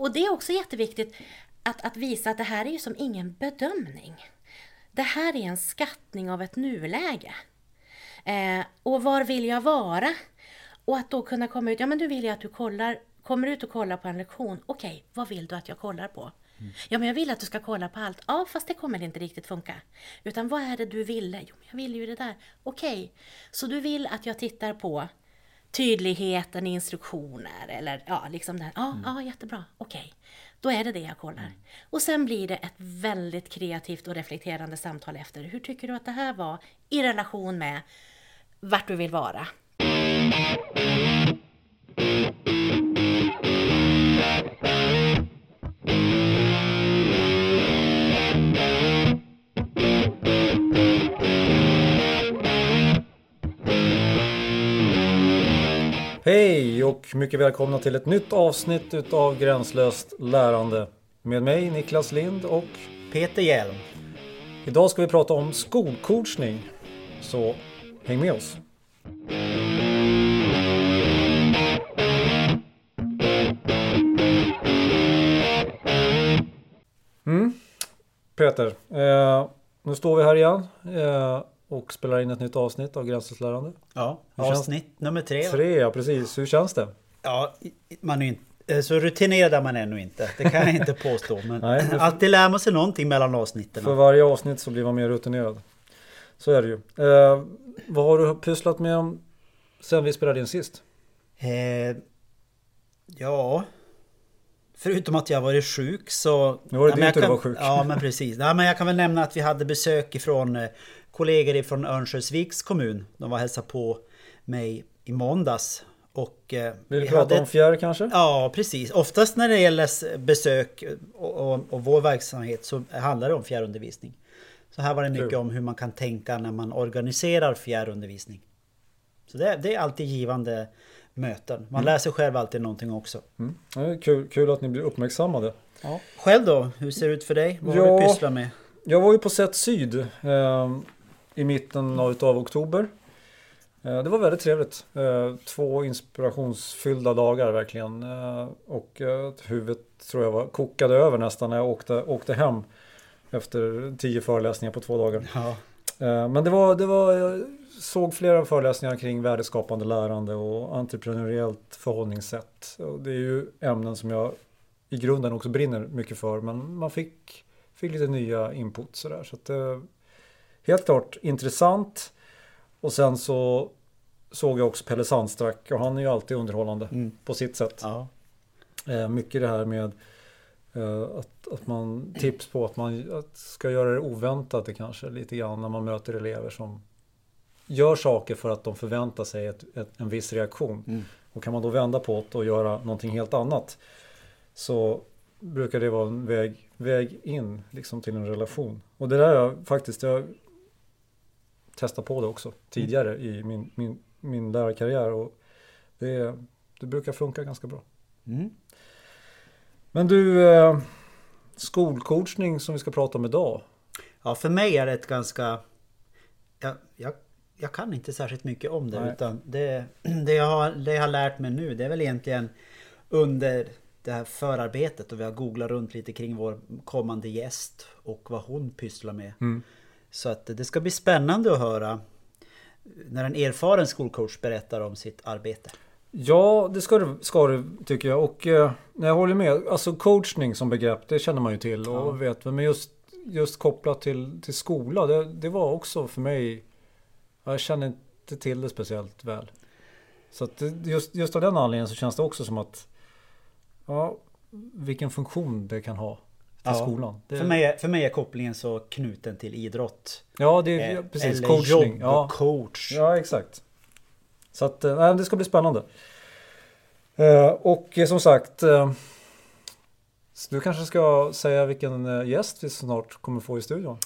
och det är också jätteviktigt att, att visa att det här är ju som ingen bedömning. Det här är en skattning av ett nuläge. Eh, och var vill jag vara? Och att då kunna komma ut, ja men du vill jag att du kollar, kommer ut och kollar på en lektion. Okej, okay, vad vill du att jag kollar på? Mm. Ja, men jag vill att du ska kolla på allt. Ja, fast det kommer inte riktigt funka. Utan vad är det du ville? Jo, jag vill ju det där. Okej, okay. så du vill att jag tittar på tydligheten i instruktioner eller ja, liksom den. Ja, mm. ja jättebra. Okej, okay. då är det det jag kollar. Mm. Och sen blir det ett väldigt kreativt och reflekterande samtal efter. Hur tycker du att det här var i relation med vart du vill vara? Hej och mycket välkomna till ett nytt avsnitt utav Gränslöst lärande. Med mig Niklas Lind och Peter Hjelm. Idag ska vi prata om skolcoachning. Så häng med oss. Mm. Peter, eh, nu står vi här igen. Eh, och spelar in ett nytt avsnitt av Gränslöst Ja, avsnitt känns... nummer tre. Tre, ja precis. Hur känns det? Ja, man är inte eh, så rutinerad är man ännu inte. Det kan jag inte påstå. Men Nej, för... alltid lär man sig någonting mellan avsnitten. För varje avsnitt så blir man mer rutinerad. Så är det ju. Eh, vad har du pysslat med sen vi spelade in sist? Eh, ja... Förutom att jag varit sjuk så... Nu var det ja, du kan, var sjuk. Ja men precis. Ja, men jag kan väl nämna att vi hade besök ifrån eh, kollegor från Örnsköldsviks kommun. De var hälsa på mig i måndags. Och, eh, Vill du prata hade... om fjärr kanske? Ja, precis. Oftast när det gäller besök och, och, och vår verksamhet så handlar det om fjärrundervisning. Så här var det mycket Kul. om hur man kan tänka när man organiserar fjärrundervisning. Så det, det är alltid givande möten. Man mm. sig själv alltid någonting också. Mm. Kul, kul att ni blir uppmärksammade. Ja. Själv då? Hur ser det ut för dig? Vad ja, har du pysslat med? Jag var ju på Sätt Syd. Eh, i mitten av, oktober. Eh, det var väldigt trevligt. Eh, två inspirationsfyllda dagar verkligen. Eh, och huvudet tror jag var kokade över nästan när jag åkte, åkte hem. Efter tio föreläsningar på två dagar. Ja. Men det var, det var, jag såg flera föreläsningar kring värdeskapande lärande och entreprenöriellt förhållningssätt. Det är ju ämnen som jag i grunden också brinner mycket för. Men man fick, fick lite nya input sådär. Så att helt klart intressant. Och sen så såg jag också Pelle Sandstrack och han är ju alltid underhållande mm. på sitt sätt. Ja. Eh, mycket det här med eh, att, att man tips på att man att ska göra det oväntat kanske lite grann när man möter elever som gör saker för att de förväntar sig ett, ett, en viss reaktion. Mm. Och kan man då vända på det och göra någonting helt annat så brukar det vara en väg, väg in liksom till en relation. Och det där jag faktiskt, jag testa på det också tidigare mm. i min, min, min lärarkarriär. Och det, det brukar funka ganska bra. Mm. Men du, eh, skolcoachning som vi ska prata om idag. Ja, för mig är det ett ganska... Jag, jag, jag kan inte särskilt mycket om det. Nej. Utan det, det, jag har, det jag har lärt mig nu det är väl egentligen under det här förarbetet och vi har googlat runt lite kring vår kommande gäst och vad hon pysslar med. Mm. Så att det ska bli spännande att höra när en erfaren skolcoach berättar om sitt arbete. Ja, det ska det, ska det tycker jag. Och eh, jag håller med. Alltså coachning som begrepp, det känner man ju till och ja. vet. Men just, just kopplat till, till skola, det, det var också för mig... Jag känner inte till det speciellt väl. Så att just, just av den anledningen så känns det också som att... Ja, vilken funktion det kan ha till ja. skolan. Det... För, mig, för mig är kopplingen så knuten till idrott. Ja, det är eh, precis. Eller coachning. jobb, ja. coach. Ja, exakt. Så att, eh, det ska bli spännande. Eh, och som sagt, eh, du kanske ska säga vilken eh, gäst vi snart kommer få i studion?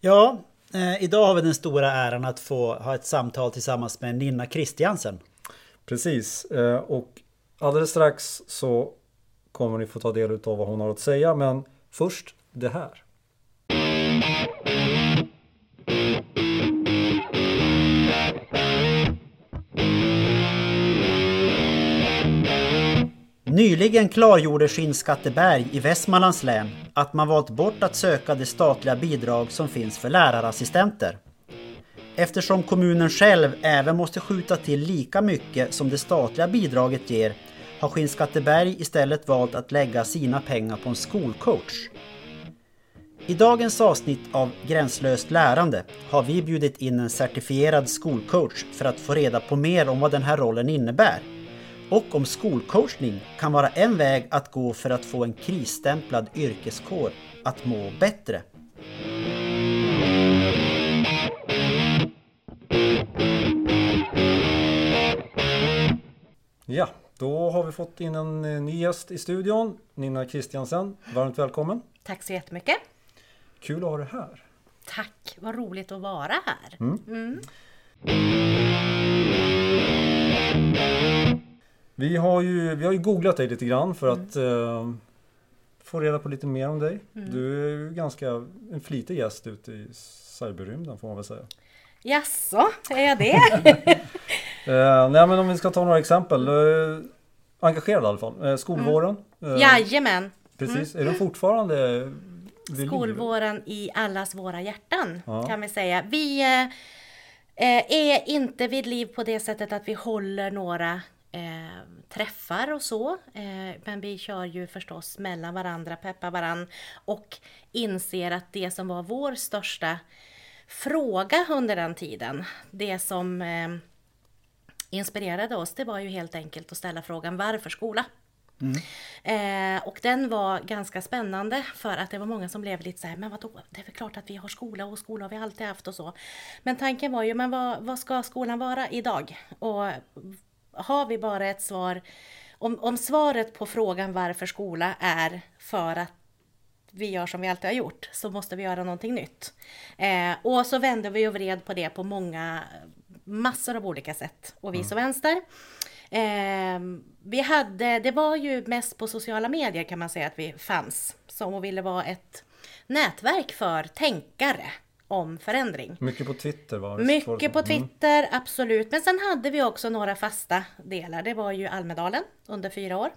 Ja, eh, idag har vi den stora äran att få ha ett samtal tillsammans med Nina Kristiansen. Precis, och alldeles strax så kommer ni få ta del av vad hon har att säga. Men Först det här. Nyligen klargjorde Skinnskatteberg i Västmanlands län att man valt bort att söka det statliga bidrag som finns för lärarassistenter. Eftersom kommunen själv även måste skjuta till lika mycket som det statliga bidraget ger har Skinnskatteberg istället valt att lägga sina pengar på en skolcoach. I dagens avsnitt av Gränslöst lärande har vi bjudit in en certifierad skolcoach för att få reda på mer om vad den här rollen innebär och om skolcoachning kan vara en väg att gå för att få en krisstämplad yrkeskår att må bättre. Ja, då har vi fått in en eh, ny gäst i studion. Nina Kristiansen, varmt välkommen. Tack så jättemycket. Kul att ha dig här. Tack, vad roligt att vara här. Mm. Vi har ju, vi har ju googlat dig lite grann för att eh, få reda på lite mer om dig. Du är ju ganska en flitig gäst ute i cyberrymden får man väl säga. Jaså, är jag det? Eh, nej men om vi ska ta några exempel. Eh, engagerad i alla fall. Eh, skolvåren. Eh, Jajamän, Precis, är du fortfarande skolvåren i allas våra hjärtan Ja. kan vi säga. Vi eh, eh, är inte vid liv på det sättet att vi håller några träffar och så. Men vi kör ju förstås mellan varandra, peppar varann och inser att det som var vår största fråga under den tiden, det som eh, inspirerade oss, det var ju helt enkelt att ställa frågan varför skola? Eh, och den var ganska spännande för att det var många som blev lite så här, men vadå, det är väl klart att vi har skola och skola har vi alltid haft och så. Men tanken var ju, men vad, vad ska skolan vara idag? Och har vi bara ett svar, om, om svaret på frågan varför skola är för att vi gör som vi alltid har gjort så måste vi göra någonting nytt. Eh, och så vände vi och vred på det på många, massor av olika sätt och vis och vänster. Eh, vi hade, det var ju mest på sociala medier kan man säga att vi fanns som och ville vara ett nätverk för tänkare om förändring. Mycket på Twitter var det Mycket på Twitter, absolut. Men sen hade vi också några fasta delar. Det var ju Almedalen under fyra år.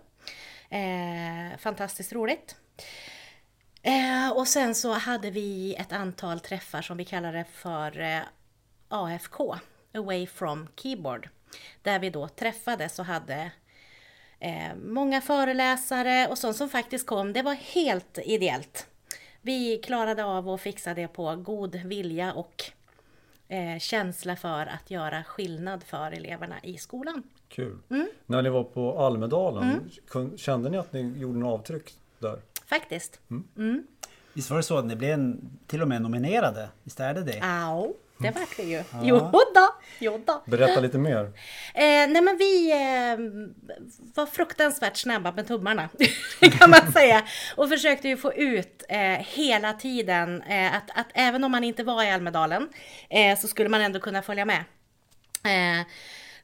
Eh, fantastiskt roligt. Eh, och sen så hade vi ett antal träffar som vi kallade för eh, AFK, Away from Keyboard. Där vi då träffades och hade eh, många föreläsare och sånt som faktiskt kom. Det var helt ideellt. Vi klarade av att fixa det på god vilja och känsla för att göra skillnad för eleverna i skolan. Kul. Mm. När ni var på Almedalen, kun- kände ni att ni gjorde en avtryck där? Faktiskt. Visst var det så att ni blev en, till och med nominerade? Visst är det det? Au, det vart vi ju. Jo då, jo då. Berätta lite mer. Eh, nej men vi eh, var fruktansvärt snabba med tummarna kan man säga. Och försökte ju få ut eh, hela tiden eh, att, att även om man inte var i Almedalen eh, så skulle man ändå kunna följa med. Eh,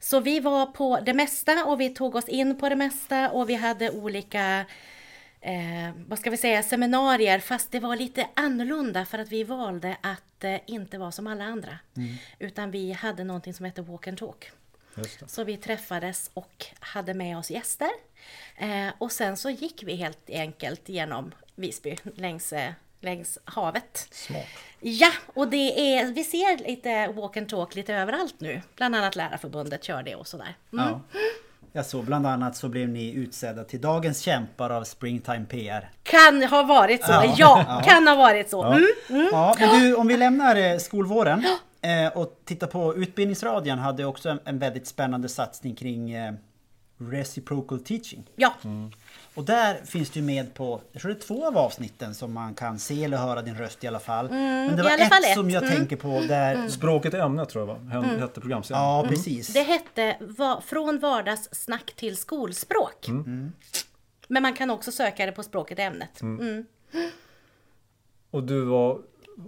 så vi var på det mesta och vi tog oss in på det mesta och vi hade olika eh, vad ska vi säga, seminarier fast det var lite annorlunda för att vi valde att eh, inte vara som alla andra. Utan vi hade någonting som hette walk and talk. Så vi träffades och hade med oss gäster. Eh, och sen så gick vi helt enkelt genom Visby längs, eh, längs havet. Smart. Ja, och det är, vi ser lite walk and talk lite överallt nu. Bland annat Lärarförbundet kör det och sådär. Mm. Ja. Jag såg bland annat så blev ni utsedda till Dagens kämpar av Springtime PR. Kan ha varit så, ja, Ja. kan ha varit så. Mm. Ja, men du, om vi lämnar eh, skolvåren eh, och tittar på Utbildningsradion hade också en, en väldigt spännande satsning kring eh, reciprocal teaching. Ja, Och där finns det ju med på, jag tror det är två av avsnitten som man kan se eller höra din röst i alla fall. Men det i var alla ett, fall ett. som jag Mm. tänker på där... Språket är ämnet tror jag va? Hen- Hette programserien. Ja, precis. det hette va, Från vardagssnack till skolspråk. Men man kan också söka det på språket i ämnet. Mm. Och du var,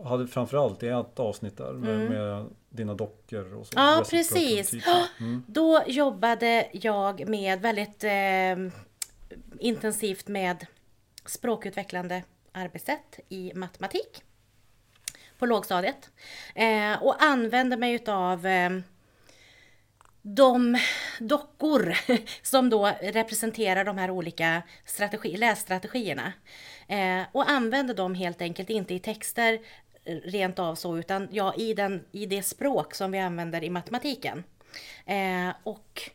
hade framförallt i ett avsnitt där med, med dina dockor och så. Mm. Ja, precis. teaching. Då jobbade jag med väldigt eh, intensivt med språkutvecklande arbetssätt i matematik på lågstadiet. Eh, och använde mig utav eh, de dockor som då representerar de här olika strategi, lässtrategierna. Eh, och använder dem helt enkelt inte i texter eh, rent av så, utan ja, i, den, i det språk som vi använder i matematiken. Eh, och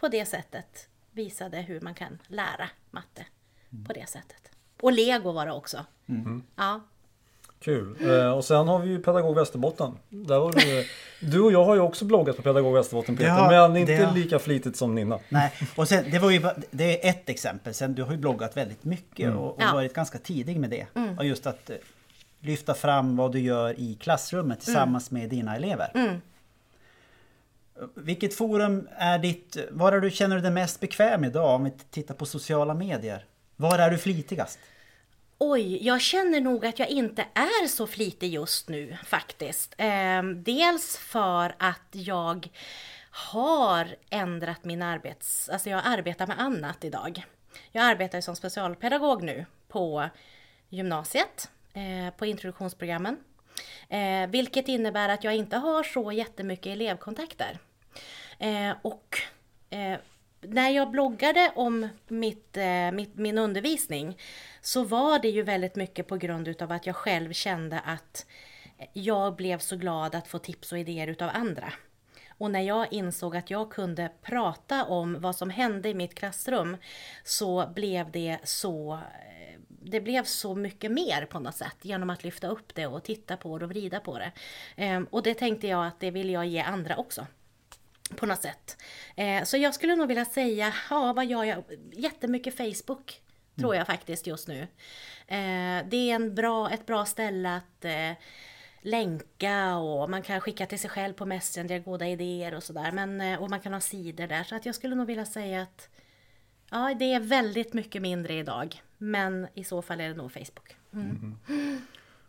på det sättet visade hur man kan lära matte på det sättet. Och lego var det också. Ja. Kul. Eh, och sen har vi ju Pedagog Västerbotten. Där var du, du och jag har ju också bloggat på Pedagog Västerbotten Peter, Ja, men inte det har- lika flitigt som Nina. Nej, och sen, det, var ju, det är ett exempel. Sen, du har ju bloggat väldigt mycket och, och Ja. varit ganska tidig med det. Och just att eh, lyfta fram vad du gör i klassrummet tillsammans med dina elever. Vilket forum är ditt... Var är du känner du dig mest bekväm idag om vi tittar på sociala medier? Var är du flitigast? Oj, jag känner nog att jag inte är så flitig just nu faktiskt. Eh, dels för att jag har ändrat min arbets... Alltså jag arbetar med annat idag. Jag arbetar ju som specialpedagog nu på gymnasiet, eh, på introduktionsprogrammen. Eh, vilket innebär att jag inte har så jättemycket elevkontakter. Eh, och eh, när jag bloggade om mitt, eh, mitt, min undervisning så var det ju väldigt mycket på grund utav att jag själv kände att jag blev så glad att få tips och idéer utav andra. Och när jag insåg att jag kunde prata om vad som hände i mitt klassrum så blev det så eh, det blev så mycket mer på något sätt genom att lyfta upp det och titta på det och vrida på det. Ehm, och det tänkte jag att det vill jag ge andra också på något sätt. Eh, så jag skulle nog vilja säga, ja vad gör jag? Jättemycket Facebook tror jag faktiskt just nu. Eh, det är en bra, ett bra ställe att eh, länka och man kan skicka till sig själv på Messenger goda idéer och sådär. Men, och man kan ha sidor där. Så att jag skulle nog vilja säga att ja, det är väldigt mycket mindre idag. Men i så fall är det nog Facebook.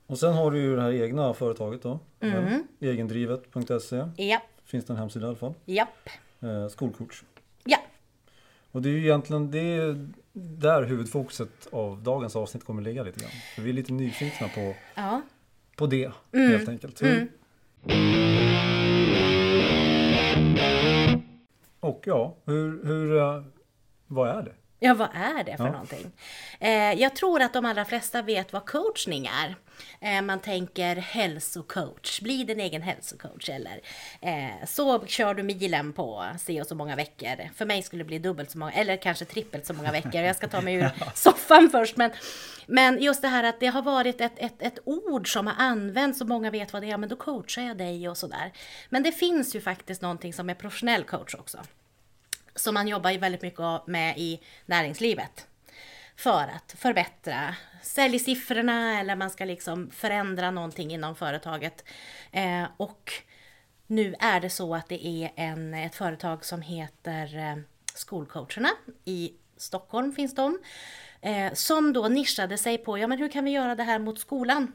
Och sen har du ju det här egna företaget då. Mm. Egendrivet.se. Ja, Finns det en hemsida i alla fall. japp, Eh, skolcoach. ja. Och det är ju egentligen det är där huvudfokuset av dagens avsnitt kommer ligga lite grann. För vi är lite nyfikna på, ja. på det Mm. helt enkelt. Hur, Och ja, hur, hur, eh, vad är det? Ja, vad är det för Ja. någonting? Eh, jag tror att de allra flesta vet vad coachning är. Eh, man tänker hälsocoach, bli din egen hälsocoach eller eh, så kör du milen på se och så många veckor. För mig skulle det bli dubbelt så många, eller kanske trippelt så många veckor. Jag ska ta mig ur soffan först. Men, men just det här att det har varit ett, ett, ett ord som har använts och många vet vad det är, men då coachar jag dig och sådär. Men det finns ju faktiskt någonting som är professionell coach också som man jobbar ju väldigt mycket med i näringslivet. För att förbättra säljsiffrorna eller man ska liksom förändra någonting inom företaget. Eh, och nu är det så att det är en, ett företag som heter eh, Skolcoacherna. I Stockholm finns de. Eh, som då nischade sig på, ja men hur kan vi göra det här mot skolan?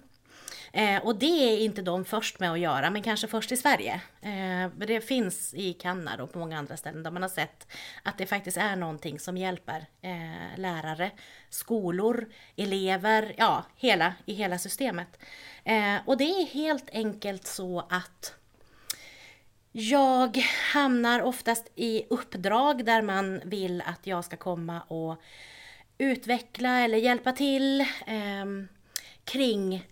Eh, och det är inte de först med att göra, men kanske först i Sverige. Eh, men det finns i Kanada och på många andra ställen där man har sett att det faktiskt är någonting som hjälper eh, lärare, skolor, elever, ja, hela, i hela systemet. Eh, och det är helt enkelt så att jag hamnar oftast i uppdrag där man vill att jag ska komma och utveckla eller hjälpa till eh, kring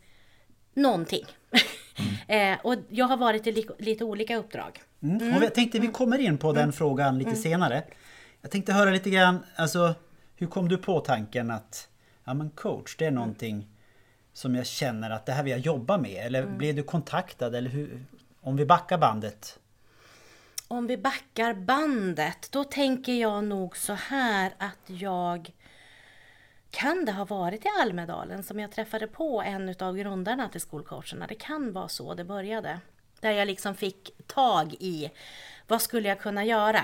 någonting. eh, och jag har varit i li- lite olika uppdrag. Mm. Och jag tänkte vi kommer in på den frågan lite senare. Jag tänkte höra lite grann, alltså hur kom du på tanken att ja men coach, det är någonting som jag känner att det här vill jag jobba med? Eller blev du kontaktad? Eller hur, om vi backar bandet. Om vi backar bandet, då tänker jag nog så här att jag kan det ha varit i Almedalen som jag träffade på en av grundarna till skolcoacherna. Det kan vara så det började. Där jag liksom fick tag i vad skulle jag kunna göra?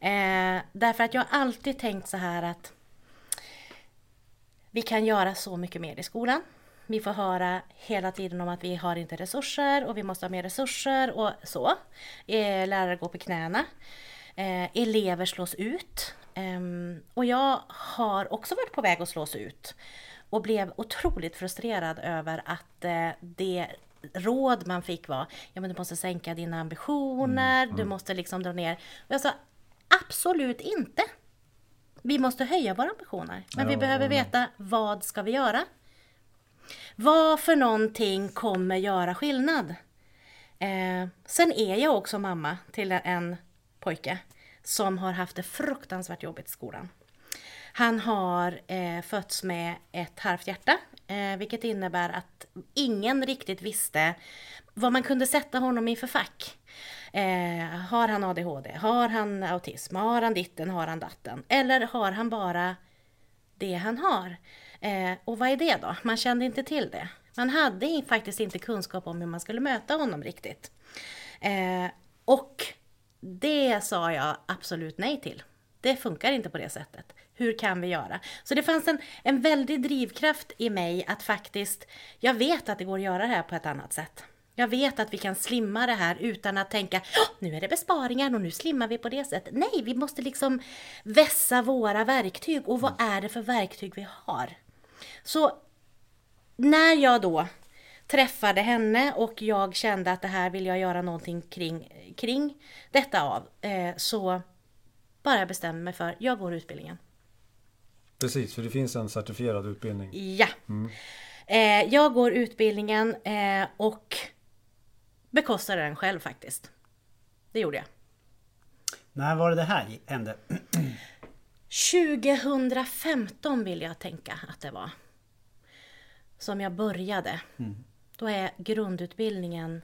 Eh, därför att jag har alltid tänkt så här att vi kan göra så mycket mer i skolan. Vi får höra hela tiden om att vi har inte resurser och vi måste ha mer resurser och så. Eh, lärare går på knäna. Eh, elever slås ut. Ehm, och jag har också varit på väg att slås ut. Och blev otroligt frustrerad över att eh, det råd man fick var, ja men du måste sänka dina ambitioner, du måste liksom dra ner. Och jag sa, absolut inte. Vi måste höja våra ambitioner. Men vi Ja, behöver jag med. veta, vad ska vi göra? Vad för någonting kommer göra skillnad? Eh, sen är jag också mamma till en pojke som har haft det fruktansvärt jobbigt i skolan. Han har eh, fötts med ett halvt hjärta, eh, vilket innebär att ingen riktigt visste vad man kunde sätta honom i för fack. Eh, har han ADHD? Har han autism? Har han ditten? Har han datten? Eller har han bara det han har? Eh, och vad är det då? Man kände inte till det. Man hade faktiskt inte kunskap om hur man skulle möta honom riktigt. Eh, och det sa jag absolut nej till. Det funkar inte på det sättet. Hur kan vi göra? Så det fanns en, en väldig drivkraft i mig att faktiskt, jag vet att det går att göra det här på ett annat sätt. Jag vet att vi kan slimma det här utan att tänka, "Åh, nu är det besparingar och nu slimmar vi på det sättet. Nej, vi måste liksom vässa våra verktyg och vad är det för verktyg vi har? Så när jag då träffade henne och jag kände att det här vill jag göra någonting kring, kring detta av, eh, så bara jag bestämde mig för, jag går utbildningen. Precis, för det finns en certifierad utbildning. Ja. Eh, jag går utbildningen eh, och bekostade den själv faktiskt. Det gjorde jag. När var det det här hände? 2015 vill jag tänka att det var. Som jag började. Då är grundutbildningen...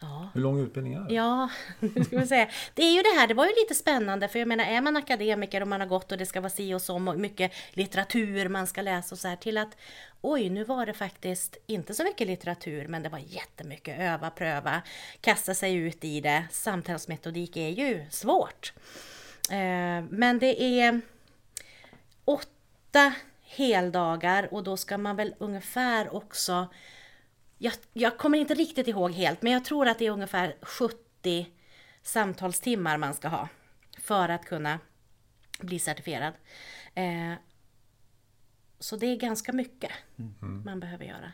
Ja, Hur lång utbildning är det? Ja, nu ska vi säga. Det är ju det här, det var ju lite spännande för jag menar är man akademiker och man har gått och det ska vara si och så och mycket litteratur man ska läsa och så här till att oj, nu var det faktiskt inte så mycket litteratur men det var jättemycket öva, pröva, kasta sig ut i det. Samtalsmetodik är ju svårt. Eh, Men det är åtta heldagar och då ska man väl ungefär också jag, jag kommer inte riktigt ihåg helt, men jag tror att det är ungefär 70 samtalstimmar man ska ha för att kunna bli certifierad. Eh, så det är ganska mycket man behöver göra.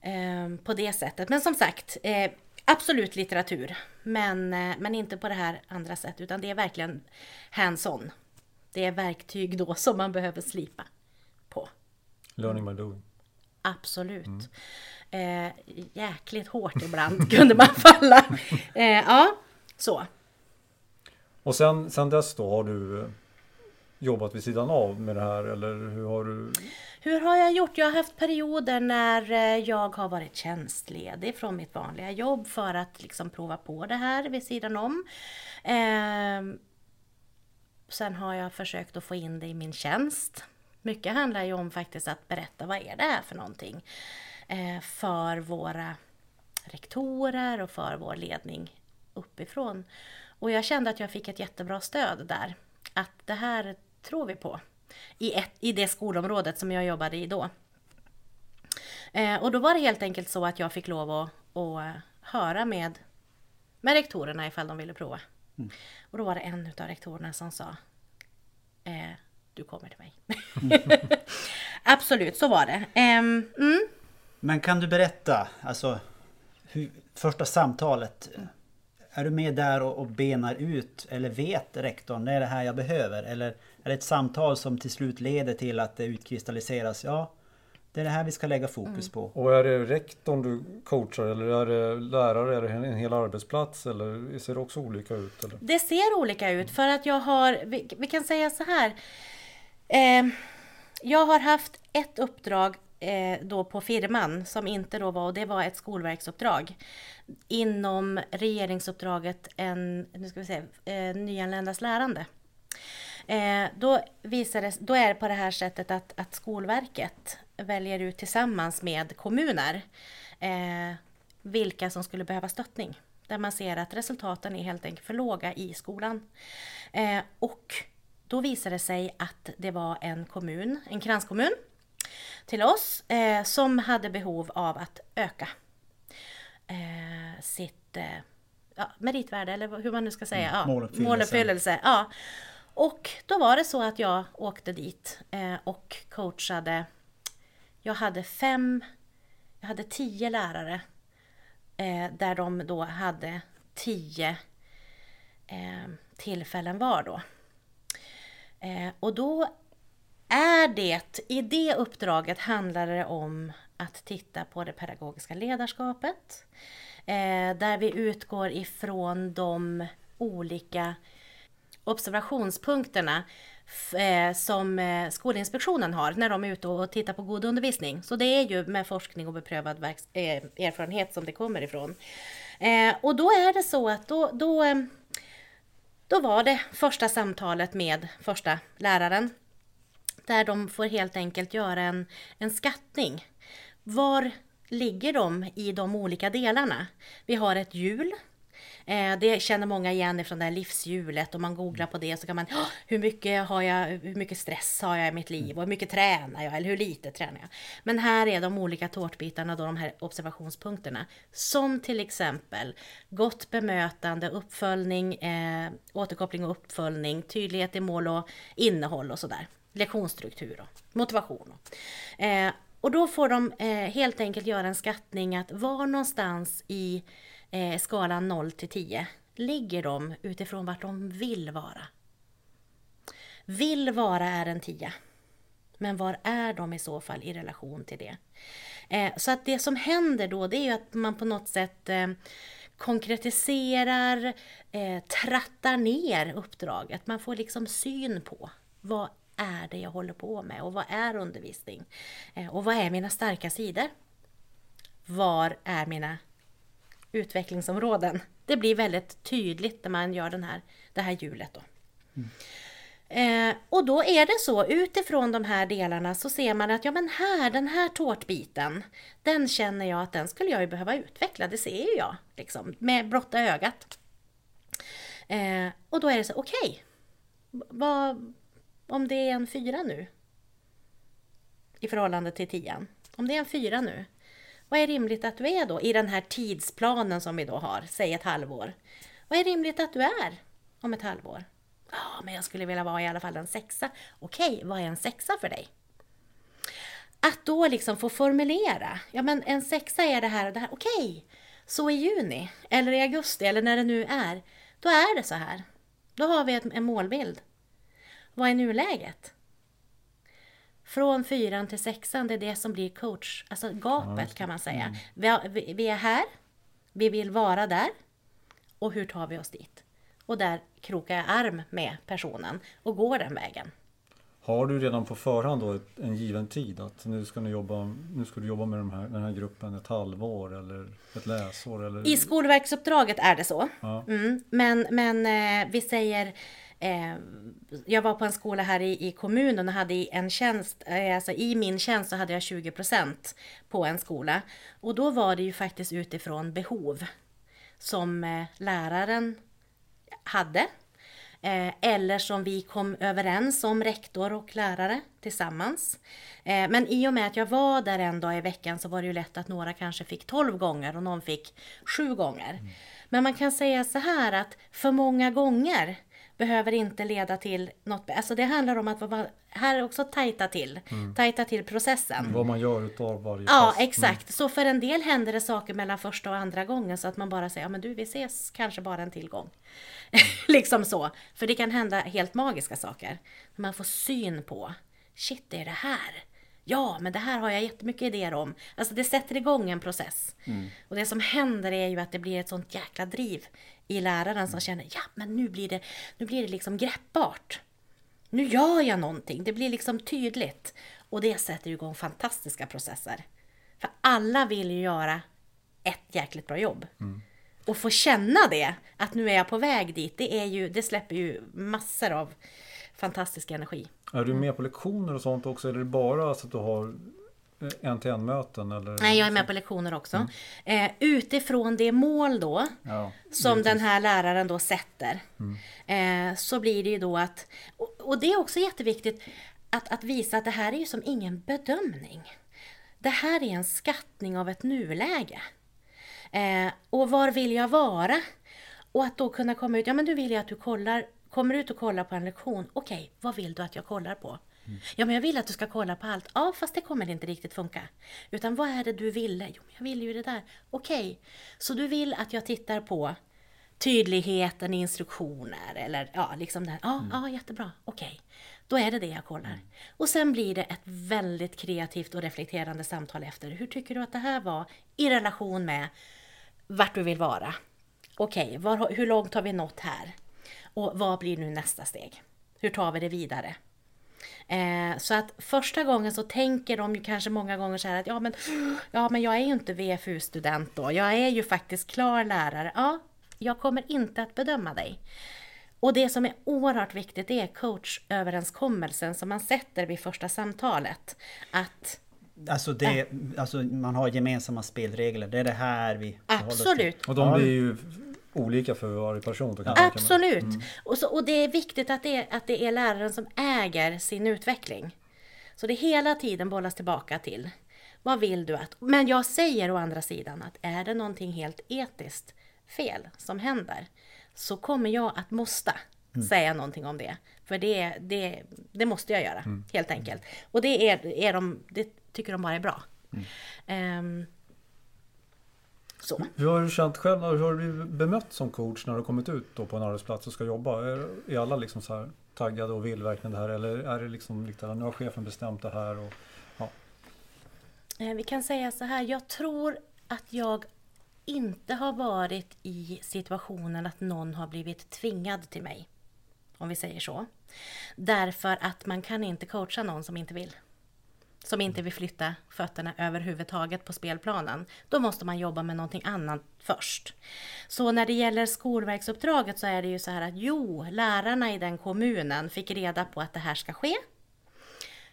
Eh, på det sättet. Men som sagt, eh, absolut litteratur. Men, eh, men inte på det här andra sättet, utan det är verkligen hands-on. Det är verktyg då som man behöver slipa. Learning by doing. Absolut. Eh, jäkligt hårt ibland kunde man falla. Eh, ja, så. Och sen, sen dess då har du eh, jobbat vid sidan av med det här eller hur har du? Hur har jag gjort? Jag har haft perioder när eh, jag har varit tjänstledig från mitt vanliga jobb för att liksom prova på det här vid sidan om. Eh, sen har jag försökt att få in det i min tjänst. Mycket handlar ju om faktiskt att berätta vad är det här för någonting eh, för våra rektorer och för vår ledning uppifrån. Och jag kände att jag fick ett jättebra stöd där. Att det här tror vi på. I, ett, i det skolområdet som jag jobbade i då. Eh, och då var det helt enkelt så att jag fick lov att, att höra med, med rektorerna ifall de ville prova. Och då var det en utav rektorerna som sa eh, Du kommer till mig. Absolut, så var det. Ehm, mm. Men kan du berätta, alltså hur, första samtalet. Är du med där och, och benar ut eller vet rektorn det är det här jag behöver? Eller är det ett samtal som till slut leder till att det utkristalliseras? Ja, det är det här vi ska lägga fokus på. Och är det rektorn du coachar eller är det lärare? Är det en hel arbetsplats eller ser det också olika ut? Eller? Det ser olika ut för att jag har, vi, vi kan säga så här. Eh, jag har haft ett uppdrag eh, då på firman som inte då var, och det var ett skolverksuppdrag. Inom regeringsuppdraget en, nu ska vi se, eh, nyanländas lärande. Eh, då, visades, då är det på det här sättet att, att Skolverket väljer ut tillsammans med kommuner eh, vilka som skulle behöva stöttning. Där man ser att resultaten är helt enkelt för låga i skolan. Eh, och då visade det sig att det var en kommun, en kranskommun till oss eh, som hade behov av att öka eh, sitt eh, ja, meritvärde eller hur man nu ska säga. Ja, måluppfyllelse. måluppfyllelse. Ja. Och då var det så att jag åkte dit eh, och coachade. Jag hade fem, jag hade tio lärare eh, där de då hade tio eh, tillfällen var då. Eh, och då är det, i det uppdraget handlar det om att titta på det pedagogiska ledarskapet. Eh, där vi utgår ifrån de olika observationspunkterna eh, som eh, Skolinspektionen har när de är ute och tittar på god undervisning. Så det är ju med forskning och beprövad eh, erfarenhet som det kommer ifrån. Och då är det så att då, då, då var det första samtalet med första läraren där de får helt enkelt göra en, en skattning. Var ligger de i de olika delarna? Vi har ett hjul Eh, det känner många igen från det här livshjulet. Om man googlar på det så kan man, hur mycket, har jag, hur mycket stress har jag i mitt liv och hur mycket tränar jag eller hur lite tränar jag? Men här är de olika tårtbitarna, då, de här observationspunkterna. Som till exempel gott bemötande, uppföljning, eh, återkoppling och uppföljning, tydlighet i mål och innehåll och sådär. Lektionsstruktur och motivation. Eh, och då får de eh, helt enkelt göra en skattning att var någonstans i eh, skalan 0 till 10 ligger de utifrån vart de vill vara. Vill vara är en 10. Men var är de i så fall i relation till det? Eh, så att det som händer då det är ju att man på något sätt eh, konkretiserar, eh, trattar ner uppdraget. Man får liksom syn på vad är det jag håller på med och vad är undervisning? Eh, och vad är mina starka sidor? Var är mina utvecklingsområden. Det blir väldigt tydligt när man gör den här, det här hjulet. Då. Mm. Eh, och då är det så, utifrån de här delarna så ser man att ja men här, den här tårtbiten, den känner jag att den skulle jag ju behöva utveckla, det ser ju jag liksom, med blotta ögat. Eh, och då är det så, okej, okay, om det är en fyra nu i förhållande till tian, om det är en fyra nu, vad är rimligt att du är då i den här tidsplanen som vi då har, säg ett halvår? Vad är rimligt att du är om ett halvår? Ja, men jag skulle vilja vara i alla fall en sexa. Okej, vad är en sexa för dig? Att då liksom få formulera, ja men en sexa är det här och det här, okej, så i juni eller i augusti eller när det nu är, då är det så här. Då har vi en målbild. Vad är nuläget? Från fyran till sexan, det är det som blir coach, alltså gapet kan man säga. Mm. Vi, vi är här, vi vill vara där och hur tar vi oss dit? Och där krokar jag arm med personen och går den vägen. Har du redan på förhand då en given tid att nu ska, ni jobba, nu ska du jobba med de här, den här gruppen ett halvår eller ett läsår? Eller? I skolverksuppdraget är det så. Ja. Mm, men men eh, vi säger Eh, jag var på en skola här i, i kommunen och hade en tjänst, eh, alltså i min tjänst så hade jag 20% på en skola. Och då var det ju faktiskt utifrån behov som eh, läraren hade. eller som vi kom överens om, rektor och lärare tillsammans. men i och med att jag var där en dag i veckan så var det ju lätt att några kanske fick 12 gånger och någon fick 7 gånger. Mm. Men man kan säga så här att för många gånger behöver inte leda till något. Alltså det handlar om att vara, här också tajta till. Mm. Tajta till processen. Mm. Vad man gör utav varje Ja, pass. exakt. Mm. Så för en del händer det saker mellan första och andra gången så att man bara säger, ja men du vi ses kanske bara en tillgång. Mm. liksom så. För det kan hända helt magiska saker. Man får syn på, shit det är det här. Ja, men det här har jag jättemycket idéer om. Alltså det sätter igång en process. Mm. Och det som händer är ju att det blir ett sånt jäkla driv i läraren som känner ja men nu blir det, nu blir det liksom greppbart. Nu gör jag någonting, det blir liksom tydligt. Och det sätter igång fantastiska processer. För alla vill ju göra ett jäkligt bra jobb. Mm. Och få känna det, att nu är jag på väg dit, det, är ju, det släpper ju massor av fantastisk energi. Är du med på lektioner och sånt också? Eller är det bara så att du har en till en möten? Eller? Nej, jag är med på lektioner också. Mm. Eh, utifrån det mål då ja, som den här läraren då sätter mm. eh, så blir det ju då att, och, och, det är också jätteviktigt att, att visa att det här är ju som ingen bedömning. Det här är en skattning av ett nuläge. Eh, och var vill jag vara? Och att då kunna komma ut, ja men nu vill jag att du kollar, kommer ut och kollar på en lektion. Okej, okay, vad vill du att jag kollar på? Ja, men jag vill att du ska kolla på allt. Ja, fast det kommer inte riktigt funka. Utan vad är det du ville? Jo, men jag vill ju det där. Okej, så du vill att jag tittar på tydligheten i instruktioner eller ja, liksom det. Ja, ja, jättebra. Okej, då är det det jag kollar. Och sen blir det ett väldigt kreativt och reflekterande samtal efter. Hur tycker du att det här var i relation med vart du vill vara? Okej, var, hur långt har vi nått här? Och vad blir nu nästa steg? Hur tar vi det vidare? Eh, så att första gången så tänker de ju kanske många gånger så här att ja men, ja, men jag är ju inte VFU-student då. Jag är ju faktiskt klar lärare. Ja, jag kommer inte att bedöma dig. Och det som är oerhört viktigt är coachöverenskommelsen som man sätter vid första samtalet. Att Alltså, det, alltså man har gemensamma spelregler. Det är det här vi absolut, Och de blir ju olika för varje person. mig. absolut. Och, så, och det är viktigt att det, är, att det är läraren som äger sin utveckling. Så det hela tiden bollas tillbaka till vad vill du att... Men jag säger å andra sidan att är det någonting helt etiskt fel som händer så kommer jag att måste säga någonting om det. För det, det, det måste jag göra, helt enkelt. Och det, är, är de, det tycker de bara är bra. Ehm, så. Hur har du känt själv? Hur har du blivit bemött som coach när du kommit ut då på en arbetsplats och ska jobba? Är, är alla liksom så här taggade och vill verkligen det här? Eller är det liksom lite nu har chefen bestämt det här? Och, ja. Eh, Vi kan säga så här, jag tror att jag inte har varit i situationen att någon har blivit tvingad till mig. Om vi säger så. Därför att man kan inte coacha någon som inte vill. Som inte vill flytta fötterna överhuvudtaget på spelplanen. Då måste man jobba med någonting annat först. Så när det gäller skolverksuppdraget så är det ju så här att jo, lärarna i den kommunen fick reda på att det här ska ske.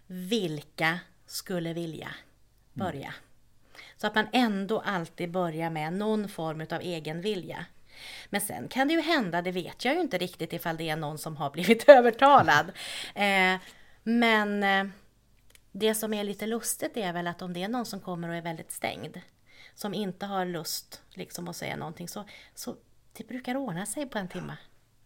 Vilka skulle vilja börja? Så att man ändå alltid börjar med någon form av egen vilja. Men sen kan det ju hända, det vet jag ju inte riktigt ifall det är någon som har blivit övertalad. Eh, men eh, det som är lite lustigt är väl att om det är någon som kommer och är väldigt stängd, som inte har lust liksom att säga någonting, så, så det brukar ordna sig på en timme.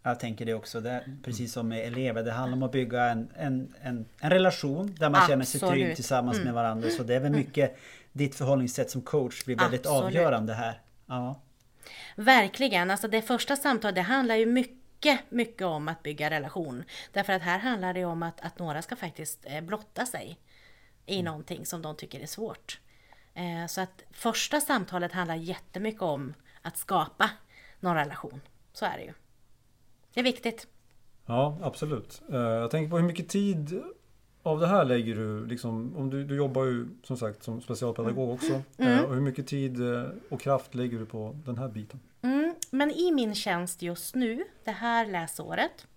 Jag tänker det också. Det är, precis som med elever. Det handlar om att bygga en, en, en, en relation där man känner sig trygg Absolut. tillsammans med varandra. Så det är väl mycket ditt förhållningssätt som coach blir väldigt Absolut. avgörande här. Ja. Verkligen, alltså det första samtalet det handlar ju mycket, mycket om att bygga relation. Därför att här handlar det om att, att några ska faktiskt eh, blotta sig i någonting som de tycker är svårt. Eh, Så att första samtalet handlar jättemycket om att skapa någon relation. Så är det ju. Det är viktigt. ja, absolut. Eh, Jag tänker på hur mycket tid av det här lägger du, liksom, om du, du jobbar ju som sagt som specialpedagog också. Eh, Och hur mycket tid och kraft lägger du på den här biten? Mm, men i min tjänst just nu, det här läsåret,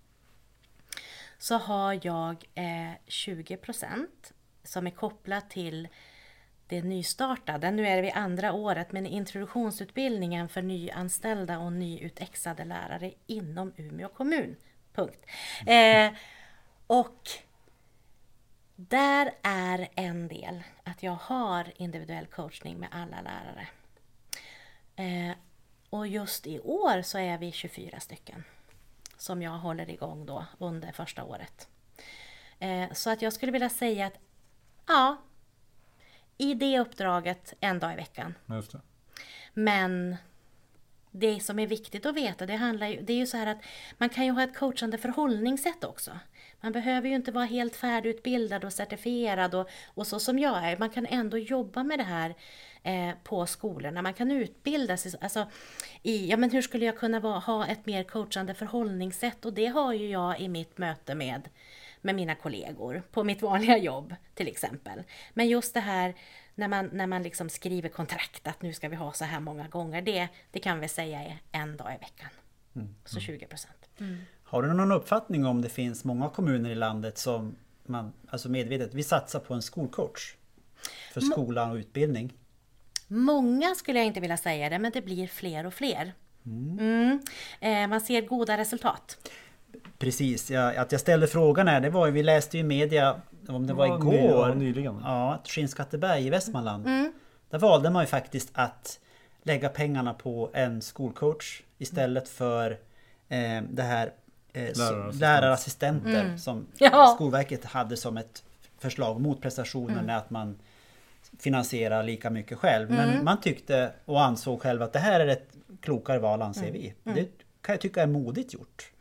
så har jag eh, 20% som är kopplat till det nystartade. Nu är vi andra året, men introduktionsutbildningen för nyanställda och nyutexade lärare inom Umeå kommun. Punkt. Eh, och där är en del att jag har individuell coachning med alla lärare. Eh, och just i år så är vi 24 stycken som jag håller igång då under första året. Eh, så att jag skulle vilja säga att ja, i det uppdraget en dag i veckan. Just det. Men det som är viktigt att veta, det, handlar ju, det är ju så här att man kan ju ha ett coachande förhållningssätt också. Man behöver ju inte vara helt färdigutbildad och certifierad och, och så som jag är. Man kan ändå jobba med det här eh, på skolorna. Man kan utbilda sig. Alltså, i, ja, men hur skulle jag kunna vara, ha ett mer coachande förhållningssätt? Och det har ju jag i mitt möte med, med mina kollegor på mitt vanliga jobb till exempel. Men just det här när man, när man liksom skriver kontrakt att nu ska vi ha så här många gånger. Det, det kan vi säga är en dag i veckan. Så 20 procent. Har du någon uppfattning om det finns många kommuner i landet som man alltså medvetet, vi satsar på en skolcoach? För skola och utbildning. Många skulle jag inte vilja säga det, men det blir fler och fler. Mm. Eh, man ser goda resultat. Precis, ja, att jag ställde frågan här, det var ju, vi läste ju i media om det var Ja, igår. ja, nyligen. Ja, att Skinnskatteberg i Västmanland. Där valde man ju faktiskt att lägga pengarna på en skolcoach istället för eh, det här eh, Lärarassistent. lärarassistenter som Mm. Ja. Skolverket hade som ett förslag mot prestationen Mm. att man finansierar lika mycket själv. Mm. Men man tyckte och ansåg själv att det här är ett klokare val anser Mm. vi. Det kan jag tycka är modigt gjort.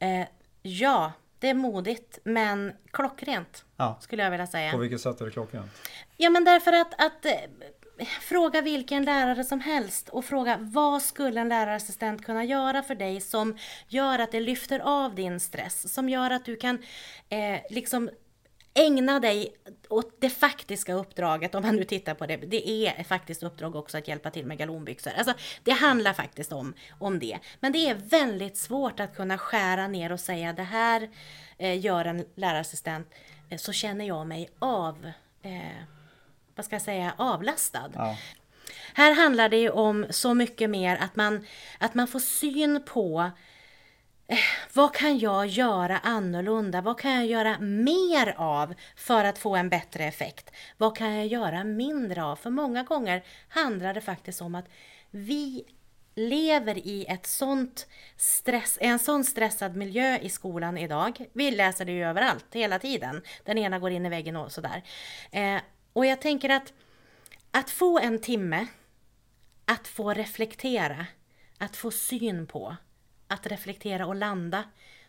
Eh, ja, det är modigt men klockrent Ja. skulle jag vilja säga. På vilket sätt är det klockan? Ja men därför att, att eh, fråga vilken lärare som helst och fråga vad skulle en lärarassistent kunna göra för dig som gör att det lyfter av din stress, som gör att du kan eh, liksom ägna dig åt det faktiska uppdraget, om man nu tittar på det. Det är ett faktiskt uppdrag också att hjälpa till med galonbyxor. Alltså, det handlar faktiskt om, om det. Men det är väldigt svårt att kunna skära ner och säga det här eh, gör en lärarassistent, eh, så känner jag mig av, eh, vad ska jag säga, avlastad. Ja. Här handlar det ju om så mycket mer att man, att man får syn på Eh, vad kan jag göra annorlunda? Vad kan jag göra mer av för att få en bättre effekt? Vad kan jag göra mindre av? För många gånger handlar det faktiskt om att vi lever i ett sånt stress, en sån stressad miljö i skolan idag. Vi läser det ju överallt, hela tiden. Den ena går in i väggen och sådär. Eh, och jag tänker att att få en timme, att få reflektera, att få syn på, att reflektera och landa,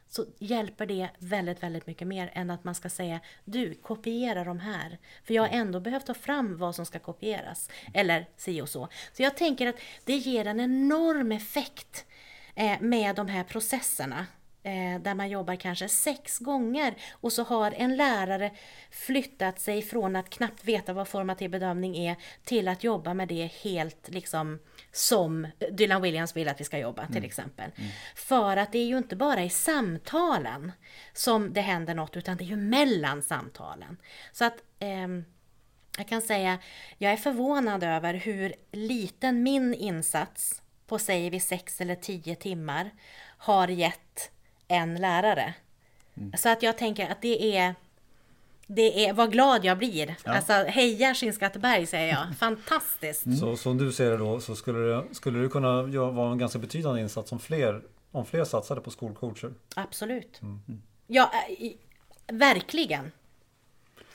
så hjälper det väldigt, väldigt mycket mer än att man ska säga du, kopiera de här. För jag har ändå behövt ta fram vad som ska kopieras. Eller si och så. Så jag tänker att det ger en enorm effekt eh, med de här processerna. Eh, där man jobbar kanske sex gånger och så har en lärare flyttat sig från att knappt veta vad formativ bedömning är till att jobba med det helt liksom som Dylan Williams vill att vi ska jobba till exempel. För att det är ju inte bara i samtalen som det händer något utan det är ju mellan samtalen. Så att ehm, jag kan säga, jag är förvånad över hur liten min insats på säger vi sex eller tio timmar har gett en lärare. Så att jag tänker att det är det är, vad glad jag blir. Alltså heja Skinnskatteberg säger jag. Fantastiskt. Så som du ser det då så skulle det, skulle det kunna vara en ganska betydande insats om fler, om fler satsade på skolcoacher. Absolut. Ja, äh, i- verkligen.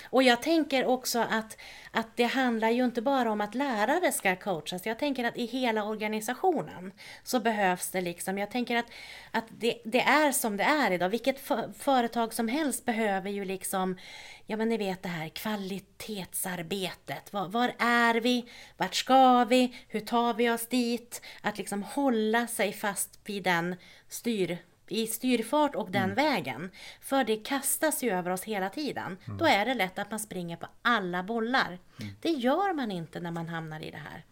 Och jag tänker också att, att det handlar ju inte bara om att lärare ska coachas. Jag tänker att i hela organisationen så behövs det liksom. Jag tänker att, att det, det är som det är idag. Vilket för, företag som helst behöver ju liksom, ja men ni vet det här kvalitetsarbetet. Var, var är vi? Vart ska vi? Hur tar vi oss dit? Att liksom hålla sig fast vid den styr i styrfart och den vägen. För det kastas ju över oss hela tiden. Då är det lätt att man springer på alla bollar. Det gör man inte när man hamnar i det här.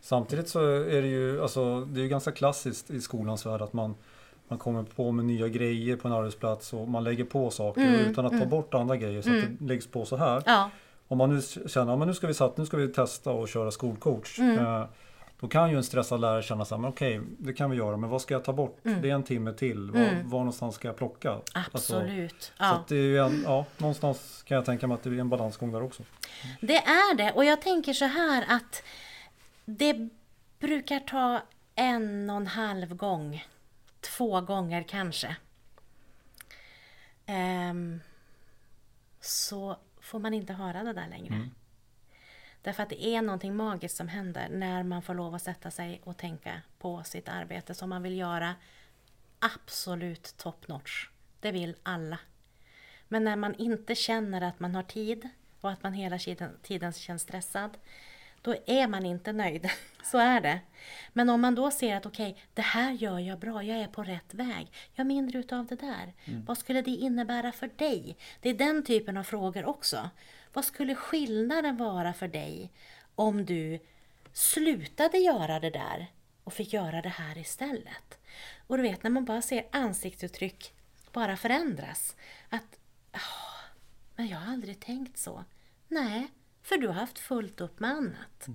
Samtidigt så är det ju, alltså, det är ju ganska klassiskt i skolans värld att man, man kommer på med nya grejer på en arbetsplats och man lägger på saker Mm, utan att ta bort andra grejer så att det läggs på så här. Ja, Om man nu känner att nu ska vi satt, nu ska vi testa och köra skolcoach. Mm. Eh, då kan ju en stressad lärare känna så här, men okej, det kan vi göra, men vad ska jag ta bort? Mm. Det är en timme till. Var, var någonstans ska jag plocka? Alltså, absolut. Så Ja. att det är en, ja, någonstans kan jag tänka mig att det är en balansgång där också. Det är det. Och jag tänker så här att det brukar ta en och en halv gång. Två gånger kanske. Ehm, så får man inte höra det där längre. Därför att det är någonting magiskt som händer när man får lov att sätta sig och tänka på sitt arbete som man vill göra absolut top notch. Det vill alla. Men när man inte känner att man har tid och att man hela tiden, tiden känns stressad, då är man inte nöjd. Så är det. Men om man då ser att okej, det här gör jag bra, jag är på rätt väg. Jag har mindre utav det där. Vad skulle det innebära för dig? Det är den typen av frågor också. Vad skulle skillnaden vara för dig om du slutade göra det där och fick göra det här istället? Och du vet, när man bara ser ansiktsuttryck bara förändras. Att "Ah, men jag har aldrig tänkt så. Nej, för du har haft fullt upp med annat.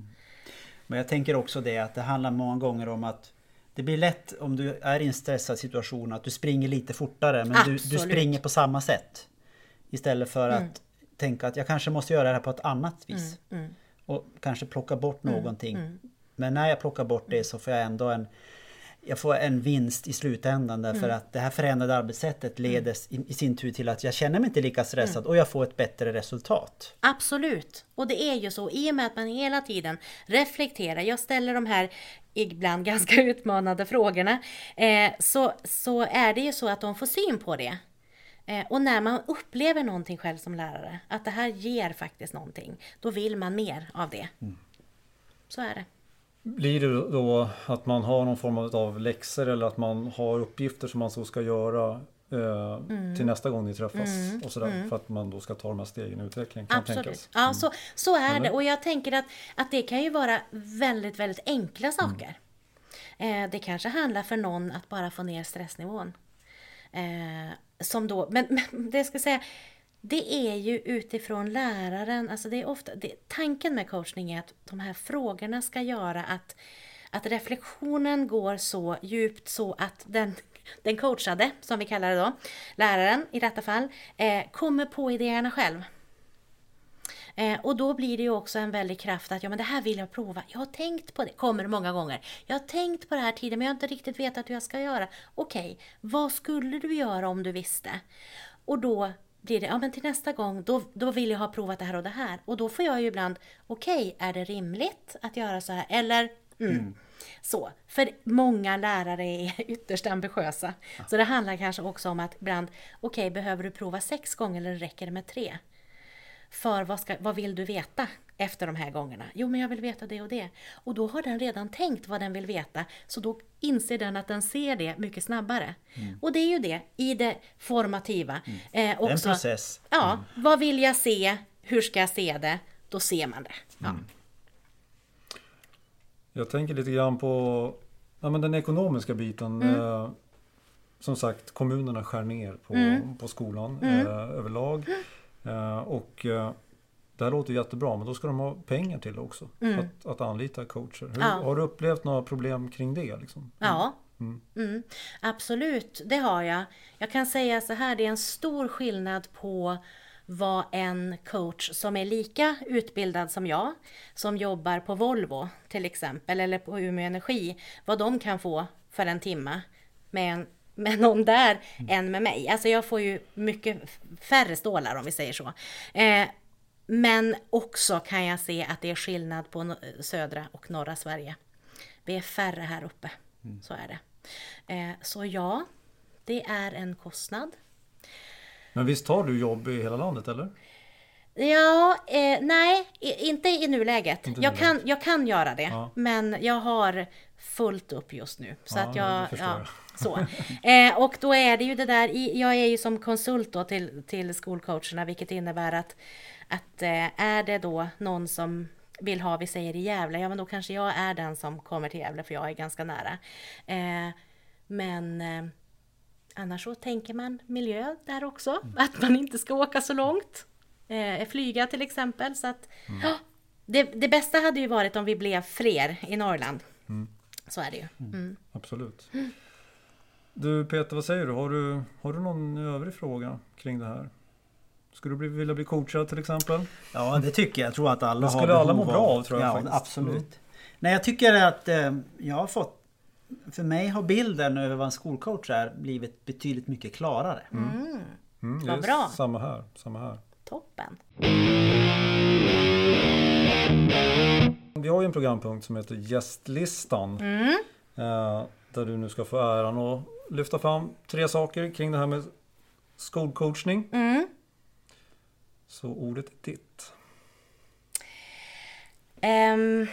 Men jag tänker också det att det handlar många gånger om att det blir lätt om du är i en stressad situation att du springer lite fortare men du, du springer på samma sätt. Istället för att tänka att jag kanske måste göra det här på ett annat vis. Mm, Och kanske plocka bort någonting. Men när jag plockar bort det så får jag ändå en, jag får en vinst i slutändan därför Mm. att det här förändrade arbetssättet leder i, i sin tur till att jag känner mig inte lika stressad och jag får ett bättre resultat. Absolut. Och det är ju så, i och med att man hela tiden reflekterar, jag ställer de här ibland ganska utmanande frågorna, eh, så, så är det ju så att de får syn på det. Eh, och när man upplever någonting själv som lärare, att det här ger faktiskt någonting, då vill man mer av det. Så är det. Blir det då att man har någon form av läxor eller att man har uppgifter som man så ska göra eh, Mm. till nästa gång ni träffas och sådär för att man då ska ta de här stegen i utvecklingen kan Absolut. tänkas. Ja, så, så är det. Eller? Och jag tänker att, att det kan ju vara väldigt, väldigt enkla saker. Eh, det kanske handlar för någon att bara få ner stressnivån. Eh, som då, men, men det jag ska säga, det är ju utifrån läraren, alltså det är ofta, det, tanken med coachning är att de här frågorna ska göra att, att reflektionen går så djupt så att den, den coachade, som vi kallar det då, läraren i detta fall, eh, kommer på idéerna själv. Eh, och då blir det ju också en väldig kraft att ja men det här vill jag prova. Jag har tänkt på det, kommer många gånger. Jag har tänkt på det här tidigare men jag har inte riktigt vetat hur jag ska göra. Okej, vad skulle du göra om du visste? Och då blir det, ja men till nästa gång, då, då vill jag ha provat det här och det här. Och då får jag ju ibland, okej, är det rimligt att göra så här? Eller, mm. Så, för många lärare är ytterst ambitiösa. Så det handlar kanske också om att ibland, okej, behöver du prova sex gånger eller räcker det med tre? För vad, ska, vad vill du veta efter de här gångerna? Jo, men jag vill veta det och det. Och då har den redan tänkt vad den vill veta, så då inser den att den ser det mycket snabbare. Och det är ju det, i det formativa. Eh, Det är en också, process. Ja, vad vill jag se? Hur ska jag se det? Då ser man det. Ja. Jag tänker lite grann på ja, men den ekonomiska biten. Mm. Eh, som sagt, kommunerna skär ner på, Mm. på skolan eh, överlag. Eh, och eh, det här låter jättebra, men då ska de ha pengar till det också. Att, att anlita coacher. Hur, Mm. Ja. Har du upplevt några problem kring det? Liksom? Ja, mm. absolut, det har jag. Jag kan säga så här, det är en stor skillnad på vad en coach som är lika utbildad som jag, som jobbar på Volvo till exempel, eller på Umeå Energi, vad de kan få för en timma med, en, med någon där än med mig. Alltså jag får ju mycket färre stålar om vi säger så. Eh, men också kan jag se att det är skillnad på no- södra och norra Sverige. Vi är färre här uppe. Så är det. Eh, så ja, det är en kostnad. Men visst har du jobb i hela landet eller? Ja, eh, nej, inte i nuläget. Inte jag, kan, nuläget. jag kan göra det, Ja. men jag har fullt upp just nu. Så Ja, att jag, förstår ja, så. Eh, och då är det ju det där, i- jag är ju som konsult då till, till skolcoacherna, vilket innebär att, att eh, är det då någon som vill ha, vi säger i Gävle, ja men då kanske jag är den som kommer till Gävle för jag är ganska nära. Eh, men eh, annars så tänker man miljö där också, att man inte ska åka så långt. Eh, flyga till exempel. Så att, ja, det, det bästa hade ju varit om vi blev fler i Norrland. Så är det ju. Mm. Absolut. Du Peter, vad säger du? Har du, har du någon övrig fråga kring det här? Skulle du bli, vilja bli coachad till exempel? Ja, det tycker jag. Jag tror att alla Det har skulle alla må bra av, tror jag Ja, faktiskt. Mm. absolut. Nej, jag tycker att eh, jag har fått... För mig har bilden över vad en skolcoach är blivit betydligt mycket klarare. Mm, det Vad är bra. Samma här. Samma här. Toppen. Vi har ju en programpunkt som heter Gästlistan. Mm. Eh, där du nu ska få äran att lyfta fram tre saker kring det här med skolcoachning. Mm. Så ordet är ditt. Ehm,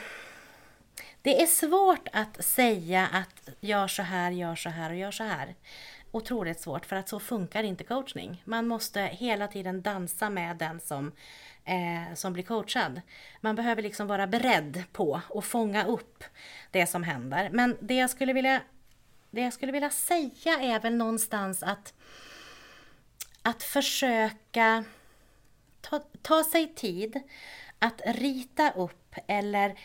det är svårt att säga att gör så här, gör så här och gör så här. Otroligt svårt för att så funkar inte coachning. Man måste hela tiden dansa med den som, eh, som blir coachad. Man behöver liksom vara beredd på att fånga upp det som händer. Men det jag skulle vilja, det jag skulle vilja säga är väl någonstans att, att försöka ta, ta sig tid att rita upp eller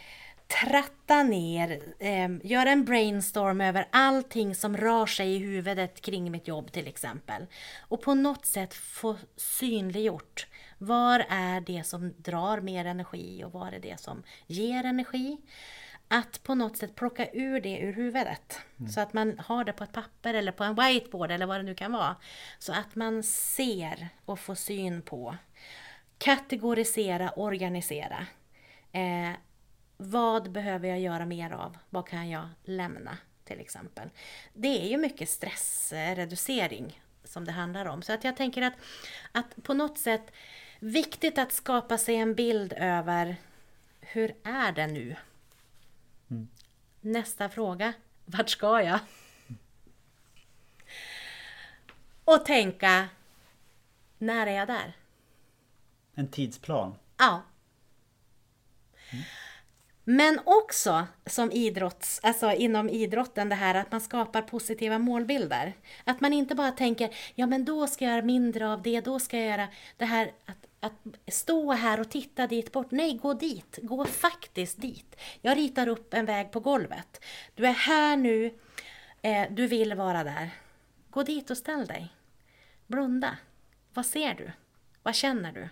tratta ner, eh, göra en brainstorm över allting som rör sig i huvudet kring mitt jobb till exempel. Och på något sätt få synliggjort. Var är det som drar mer energi och var är det som ger energi? Att på något sätt plocka ur det ur huvudet. Så att man har det på ett papper eller på en whiteboard eller vad det nu kan vara. Så att man ser och får syn på. Kategorisera, organisera. Eh, vad behöver jag göra mer av? Vad kan jag lämna till exempel? Det är ju mycket stressreducering som det handlar om. Så att jag tänker att, att på något sätt viktigt att skapa sig en bild över hur är det nu? Mm. Nästa fråga, vart ska jag? Och tänka, när är jag där? En tidsplan. Ja. Men också som idrotts, alltså inom idrotten det här att man skapar positiva målbilder. Att man inte bara tänker, ja men då ska jag göra mindre av det, då ska jag göra det här att, att stå här och titta dit bort. Nej, gå dit. Gå faktiskt dit. Jag ritar upp en väg på golvet. Du är här nu, eh, du vill vara där. Gå dit och ställ dig. Blunda. Vad ser du? Vad känner du?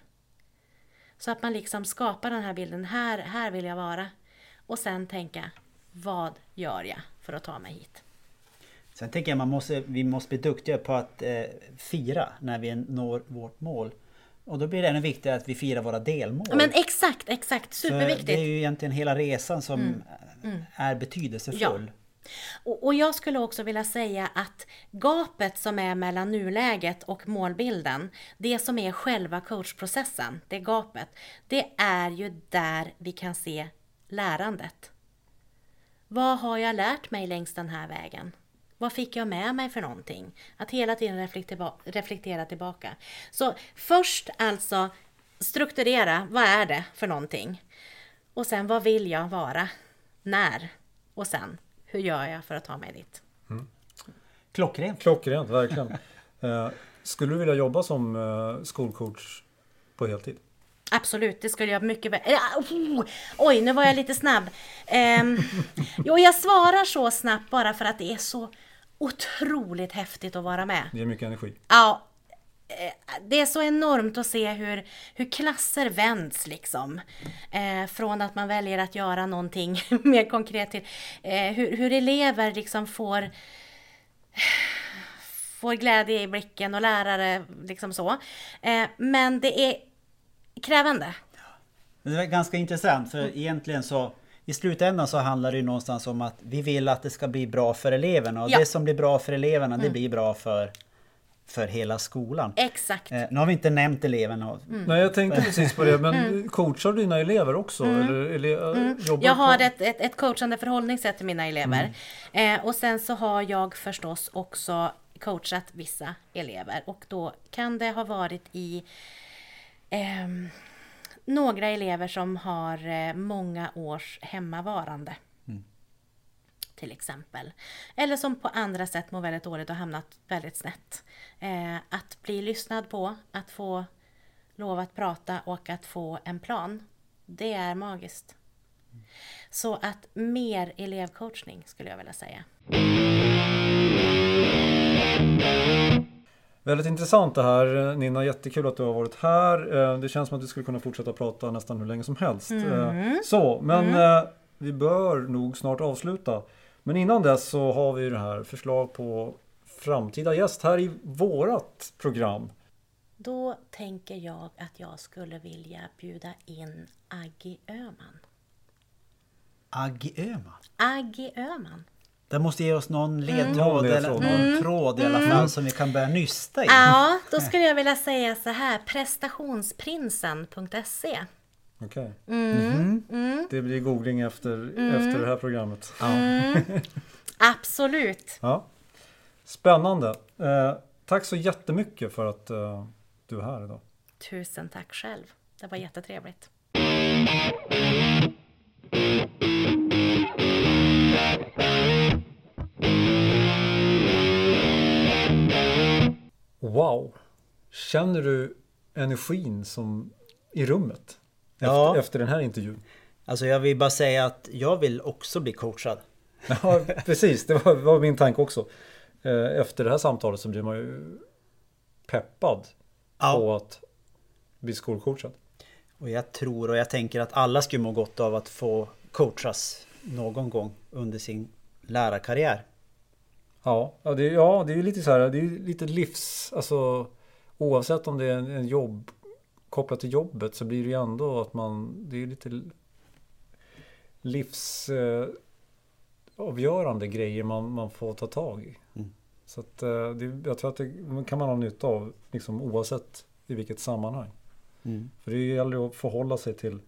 Så att man liksom skapar den här bilden, här, här vill jag vara. Och sen tänka, vad gör jag för att ta mig hit? Sen tänker jag man måste, vi måste bli duktiga på att eh, fira när vi når vårt mål. Och då blir det ännu viktigare att vi firar våra delmål. Men exakt, exakt, För superviktigt. Det är ju egentligen hela resan som är betydelsefull. Och, och jag skulle också vilja säga att gapet som är mellan nuläget och målbilden, det som är själva coachprocessen, det gapet, det är ju där vi kan se lärandet. Vad har jag lärt mig längs den här vägen? Vad fick jag med mig för någonting? Att hela tiden reflektera, reflektera tillbaka. Så först alltså strukturera, vad är det för någonting? Och sen vad vill jag vara? När? Och sen, hur gör jag för att ta mig dit? Klockrent. Klockrent, verkligen. Eh, skulle du vilja jobba som eh, skolcoach på heltid? Absolut, det skulle jag mycket väl... Oh, oj, nu var jag lite snabb. Ehm, jo, jag svarar så snabbt bara för att det är så otroligt häftigt att vara med. Det ger mycket energi. Ja, eh, det är så enormt att se hur, hur klasser vänds liksom. Eh, från att man väljer att göra någonting mer konkret till eh, hur, hur elever liksom får får glädje i blicken och lärare liksom så. Eh, men det är krävande. Det är ganska intressant för egentligen så i slutändan så handlar det ju någonstans om att vi vill att det ska bli bra för eleverna och Ja. det som blir bra för eleverna det blir bra för, för hela skolan. Exakt. Eh, nu har vi inte nämnt eleverna. Nej, jag tänkte precis på det. Men coachar du dina elever också? Eller ele- jobbar Jag du har ett, ett, ett coachande förhållningssätt till mina elever. Eh, och sen så har jag förstås också coachat vissa elever. Och då kan det ha varit i ehm, några elever som har eh, många års hemmavarande. Till exempel. Eller som på andra sätt mår väldigt dåligt och hamnat väldigt snett. Eh, att bli lyssnad på, att få lov att prata och att få en plan. Det är magiskt. Så att mer elevcoachning skulle jag vilja säga. Väldigt intressant det här Nina, jättekul att du har varit här. Eh, Det känns som att vi skulle kunna fortsätta prata nästan hur länge som helst. Eh, Så, men eh, vi bör nog snart avsluta. Men innan dess så har vi det här förslag på framtida gäst här i vårat program. Då tänker jag att jag skulle vilja bjuda in Aggie Öhman. Aggi Öhman. Aggie Öhman. Det måste ge oss någon ledtråd, Någon eller någon tråd i alla fall som vi kan börja nysta i. Ja, då skulle jag vilja säga så här. Prestationsprinsen.se Okej. Mm. Det blir googling efter, efter det här programmet. Absolut. Ja. Spännande. Eh, tack så jättemycket för att eh, du är här idag. Tusen tack själv. Det var jättetrevligt. Wow! Känner du energin som i rummet? Ja. Efter, efter den här intervjun? Alltså jag vill bara säga att jag vill också bli coachad. Ja, precis. Det var, var min tanke också. Eh, Efter det här samtalet så blir man ju peppad Ja. på att bli skolcoachad. Och jag tror och jag tänker att alla skulle må gott av att få coachas någon gång under sin lärarkarriär. Ja, ja, det, ja, det är lite så här, det är lite livs, alltså oavsett om det är en, en jobb kopplat till jobbet så blir det ju ändå att man, det är lite livs eh, grejer man, man får ta tag i. Mm. Så att eh, det, jag tror att det kan man ha nytta av liksom, oavsett i vilket sammanhang. Mm. För det gäller att förhålla sig till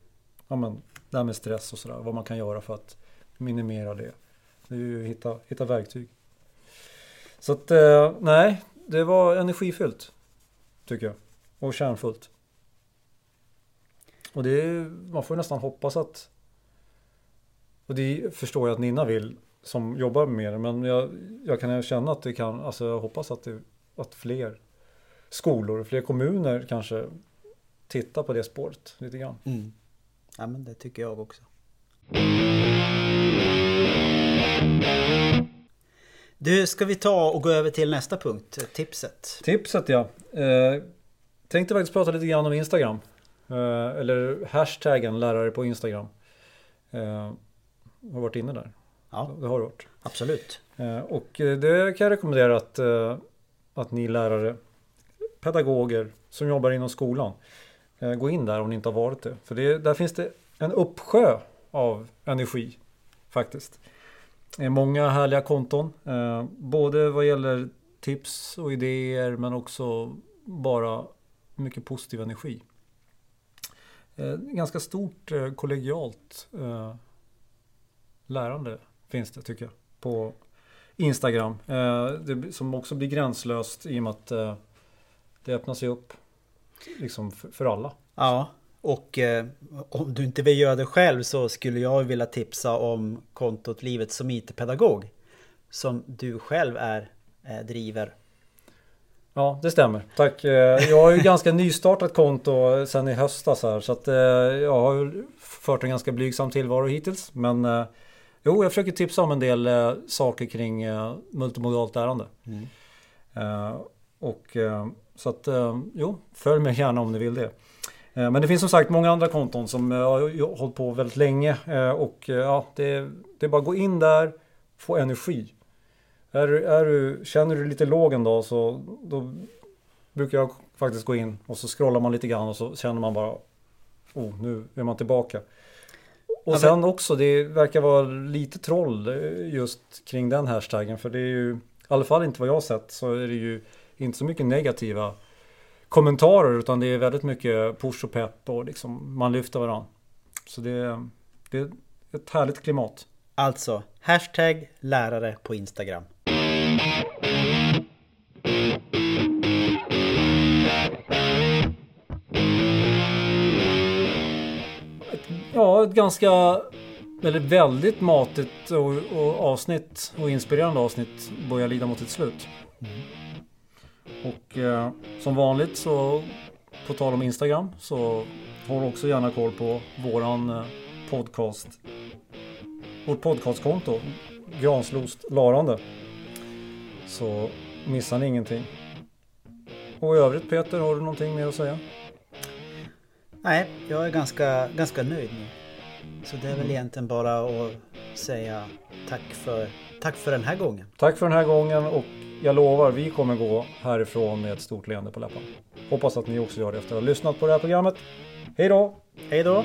ja, men, det här med stress och sådär. Vad man kan göra för att minimera det. Det är ju att hitta, hitta verktyg. Så att eh, nej, det var energifyllt. Tycker jag. Och kärnfullt. Och det är, man får nästan hoppas att och det förstår jag att Nina vill som jobbar med det. Men jag, jag kan känna att det kan, alltså jag hoppas att, det, att fler skolor, fler kommuner kanske tittar på det spåret lite grann. Mm. Ja men det tycker jag också. Du, ska vi ta och gå över till nästa punkt, tipset? Tipset ja. Eh, tänkte faktiskt prata lite grann om Instagram. Eh, eller hashtaggen lärare på Instagram. Eh, har varit inne där. Ja, Det har du varit. absolut. Eh, och eh, det kan jag rekommendera att, eh, att ni lärare, pedagoger som jobbar inom skolan, eh, gå in där om ni inte har varit det. För det, där finns det en uppsjö av energi faktiskt. Det är många härliga konton, eh, både vad gäller tips och idéer men också bara mycket positiv energi. Eh, ganska stort kollegialt lärande finns det tycker jag på Instagram. Det, som också blir gränslöst i och med att det öppnar sig upp liksom för, för alla. Ja, och eh, om du inte vill göra det själv så skulle jag vilja tipsa om kontot Livet som IT-pedagog. Som du själv är, eh, driver. Ja, det stämmer. Tack. Eh, Jag har ju ganska nystartat konto sen i höstas här så att eh, jag har fört en ganska blygsam tillvaro hittills. Men eh, jo, jag försöker tipsa om en del eh, saker kring multimodalt lärande. Mm. Och så att jo, följ mig gärna om ni vill det. Eh, Men det finns som sagt många andra konton som eh, har hållit på väldigt länge eh, och ja, det, det är bara att gå in där, få energi. Är, är du, känner du lite låg en dag så då brukar jag faktiskt gå in och så scrollar man lite grann och så känner man bara oh, nu är man tillbaka. Och sen också, det verkar vara lite troll just kring den hashtaggen för det är ju i alla fall inte vad jag har sett så är det ju inte så mycket negativa kommentarer utan det är väldigt mycket push och pepp och liksom man lyfter varandra. Så det, det är ett härligt klimat. Alltså, hashtag lärare på Instagram. Ja, ett ganska, eller väldigt matigt och, och avsnitt och inspirerande avsnitt börjar lida mot sitt slut. Och eh, som vanligt så, på tal om Instagram, så håll också gärna koll på våran eh, podcast. Vårt podcastkonto, Granslost Larande. Så missar ni ingenting. Och i övrigt Peter, har du någonting mer att säga? Nej, jag är ganska, ganska nöjd nu. Så det är väl egentligen bara att säga tack för, Tack för den här gången. Tack för den här gången och jag lovar, vi kommer gå härifrån med ett stort leende på läpparna. Hoppas att ni också gör det efter att ha lyssnat på det här programmet. Hej då! Hej då!